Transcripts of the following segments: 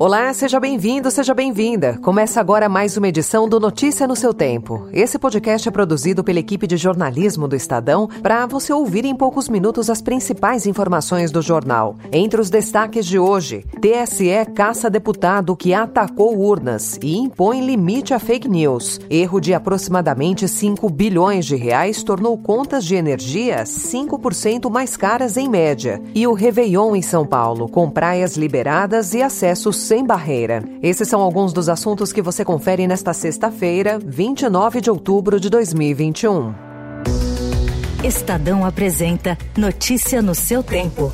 Olá, seja bem-vindo, seja bem-vinda. Começa agora mais uma edição do Notícia no seu Tempo. Esse podcast é produzido pela equipe de jornalismo do Estadão para você ouvir em poucos minutos as principais informações do jornal. Entre os destaques de hoje, TSE caça deputado que atacou urnas e impõe limite a fake news. Erro de aproximadamente 5 bilhões de reais tornou contas de energia 5% mais caras em média. E o Réveillon em São Paulo, com praias liberadas e acessos sem barreira. Esses são alguns dos assuntos que você confere nesta sexta-feira, 29 de outubro de 2021. Estadão apresenta Notícia no seu tempo.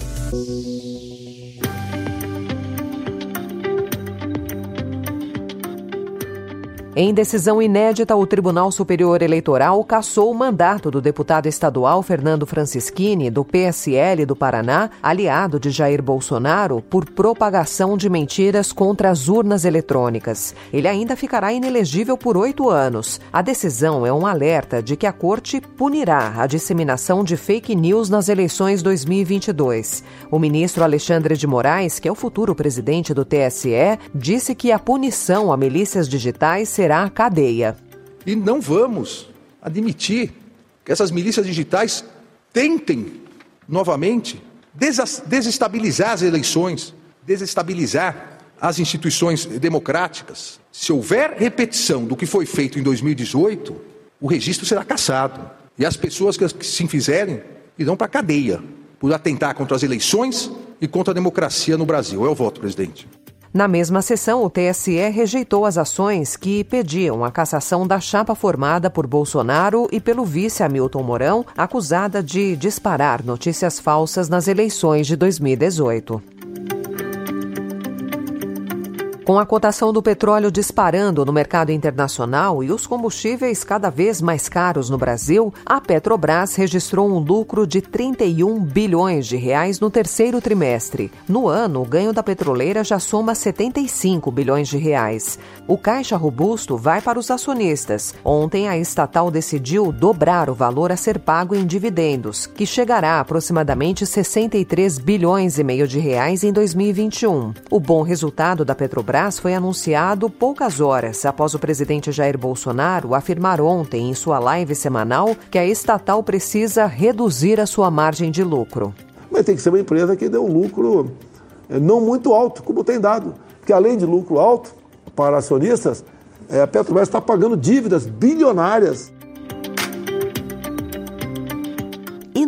Em decisão inédita, o Tribunal Superior Eleitoral cassou o mandato do deputado estadual Fernando Francischini, do PSL do Paraná, aliado de Jair Bolsonaro, por propagação de mentiras contra as urnas eletrônicas. Ele ainda ficará inelegível por oito anos. A decisão é um alerta de que a Corte punirá a disseminação de fake news nas eleições 2022. O ministro Alexandre de Moraes, que é o futuro presidente do TSE, disse que a punição a milícias digitais será será a cadeia. E não vamos admitir que essas milícias digitais tentem novamente desestabilizar as eleições, desestabilizar as instituições democráticas. Se houver repetição do que foi feito em 2018, o registro será cassado. E as pessoas que se fizerem irão para a cadeia por atentar contra as eleições e contra a democracia no Brasil. É o voto, presidente. Na mesma sessão, o TSE rejeitou as ações que pediam a cassação da chapa formada por Bolsonaro e pelo vice Hamilton Mourão, acusada de disparar notícias falsas nas eleições de 2018. Com a cotação do petróleo disparando no mercado internacional e os combustíveis cada vez mais caros no Brasil, a Petrobras registrou um lucro de 31 bilhões de reais no terceiro trimestre. No ano, o ganho da petroleira já soma 75 bilhões de reais. O caixa robusto vai para os acionistas. Ontem, a estatal decidiu dobrar o valor a ser pago em dividendos, que chegará a aproximadamente 63 bilhões e meio de reais em 2021. O bom resultado da Petrobras Petrobras foi anunciado poucas horas após o presidente Jair Bolsonaro afirmar ontem em sua live semanal que a estatal precisa reduzir a sua margem de lucro. Mas tem que ser uma empresa que dê um lucro eh, não muito alto, como tem dado. Porque além de lucro alto para acionistas, eh, a Petrobras está pagando dívidas bilionárias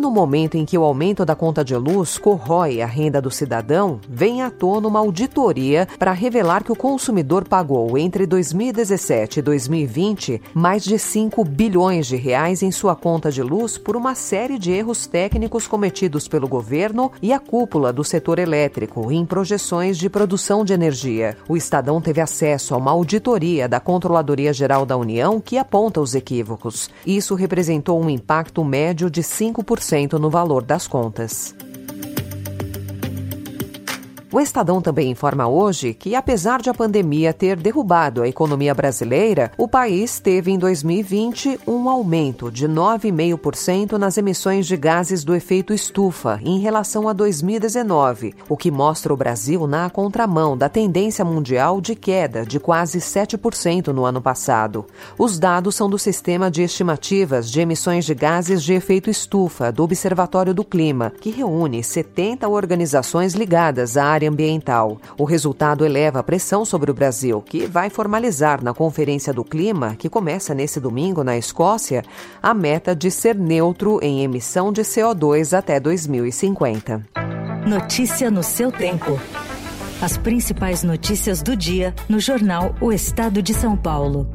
no momento em que o aumento da conta de luz corrói a renda do cidadão, vem à tona uma auditoria para revelar que o consumidor pagou entre 2017 e 2020 mais de 5 bilhões de reais em sua conta de luz por uma série de erros técnicos cometidos pelo governo e a cúpula do setor elétrico em projeções de produção de energia. O Estadão teve acesso a uma auditoria da Controladoria Geral da União que aponta os equívocos. Isso representou um impacto médio de 5% no valor das contas. O Estadão também informa hoje que, apesar de a pandemia ter derrubado a economia brasileira, o país teve em 2020 um aumento de 9,5% nas emissões de gases do efeito estufa em relação a 2019, o que mostra o Brasil na contramão da tendência mundial de queda de quase 7% no ano passado. Os dados são do Sistema de Estimativas de Emissões de Gases de Efeito Estufa do Observatório do Clima, que reúne 70 organizações ligadas à área ambiental. O resultado eleva a pressão sobre o Brasil, que vai formalizar na Conferência do Clima, que começa nesse domingo na Escócia, a meta de ser neutro em emissão de CO2 até 2050. Notícia no seu tempo. As principais notícias do dia no jornal O Estado de São Paulo.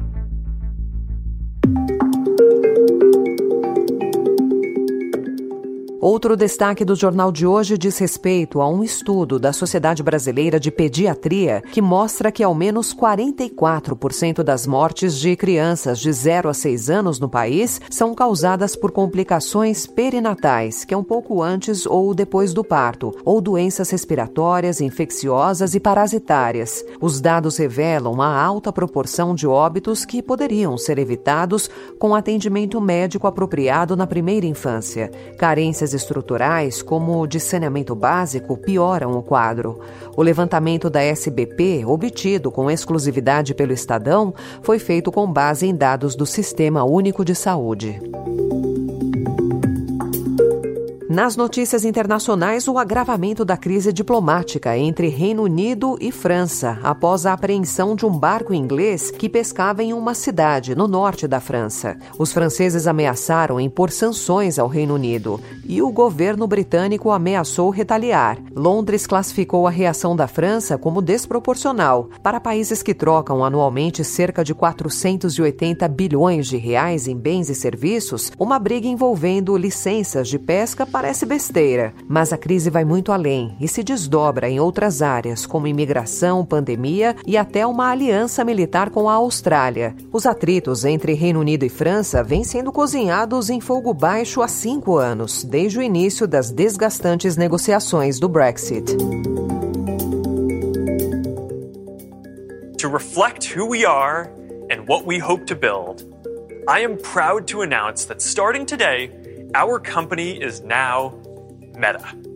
Outro destaque do jornal de hoje diz respeito a um estudo da Sociedade Brasileira de Pediatria que mostra que ao menos 44% das mortes de crianças de 0 a 6 anos no país são causadas por complicações perinatais, que é um pouco antes ou depois do parto, ou doenças respiratórias, infecciosas e parasitárias. Os dados revelam a alta proporção de óbitos que poderiam ser evitados com atendimento médico apropriado na primeira infância. Carências estruturais, como o de saneamento básico, pioram o quadro. O levantamento da SBP, obtido com exclusividade pelo Estadão, foi feito com base em dados do Sistema Único de Saúde. Nas notícias internacionais, o agravamento da crise diplomática entre Reino Unido e França após a apreensão de um barco inglês que pescava em uma cidade no norte da França. Os franceses ameaçaram impor sanções ao Reino Unido e o governo britânico ameaçou retaliar. Londres classificou a reação da França como desproporcional. Para países que trocam anualmente cerca de 480 bilhões de reais em bens e serviços, uma briga envolvendo licenças de pesca para Parece besteira, mas a crise vai muito além e se desdobra em outras áreas, como imigração, pandemia e até uma aliança militar com a Austrália. Os atritos entre Reino Unido e França vêm sendo cozinhados em fogo baixo há cinco anos, desde o início das desgastantes negociações do Brexit. To reflect who we are and what we hope to build, I am proud to announce that starting today, Our company is now Meta.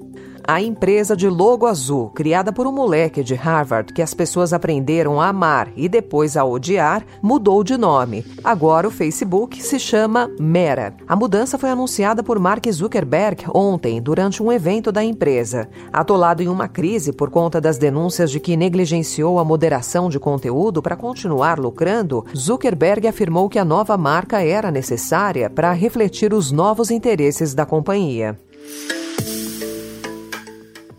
A empresa de logo azul, criada por um moleque de Harvard que as pessoas aprenderam a amar e depois a odiar, mudou de nome. Agora o Facebook se chama Meta. A mudança foi anunciada por Mark Zuckerberg ontem, durante um evento da empresa. Atolado em uma crise por conta das denúncias de que negligenciou a moderação de conteúdo para continuar lucrando, Zuckerberg afirmou que a nova marca era necessária para refletir os novos interesses da companhia.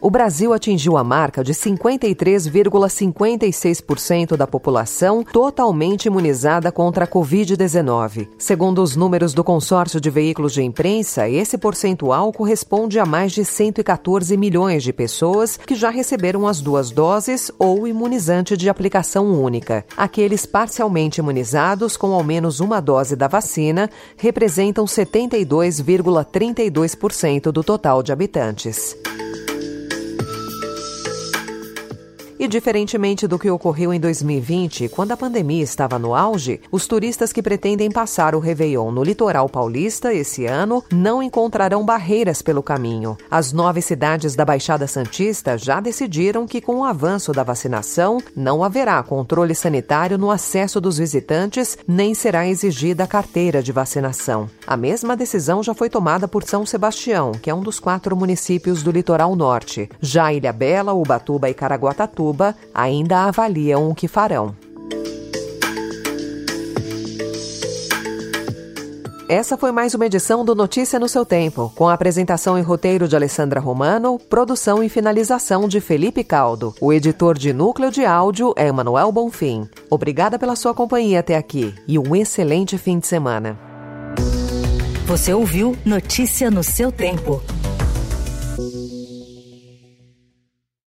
O Brasil atingiu a marca de 53,56% da população totalmente imunizada contra a Covid-19. Segundo os números do consórcio de veículos de imprensa, esse percentual corresponde a mais de 114 milhões de pessoas que já receberam as duas doses ou imunizante de aplicação única. Aqueles parcialmente imunizados com ao menos uma dose da vacina representam 72,32% do total de habitantes. E diferentemente do que ocorreu em 2020, quando a pandemia estava no auge, os turistas que pretendem passar o Réveillon no litoral paulista esse ano não encontrarão barreiras pelo caminho. As nove cidades da Baixada Santista já decidiram que, com o avanço da vacinação, não haverá controle sanitário no acesso dos visitantes, nem será exigida a carteira de vacinação. A mesma decisão já foi tomada por São Sebastião, que é um dos quatro municípios do litoral norte. Já Ilha Bela, Ubatuba e Caraguatatuba ainda avaliam o que farão. Essa foi mais uma edição do Notícia no seu Tempo, com a apresentação e roteiro de Alessandra Romano, produção e finalização de Felipe Caldo. O editor de núcleo de áudio é Emanuel Bonfim. Obrigada pela sua companhia até aqui e um excelente fim de semana. Você ouviu Notícia no seu Tempo.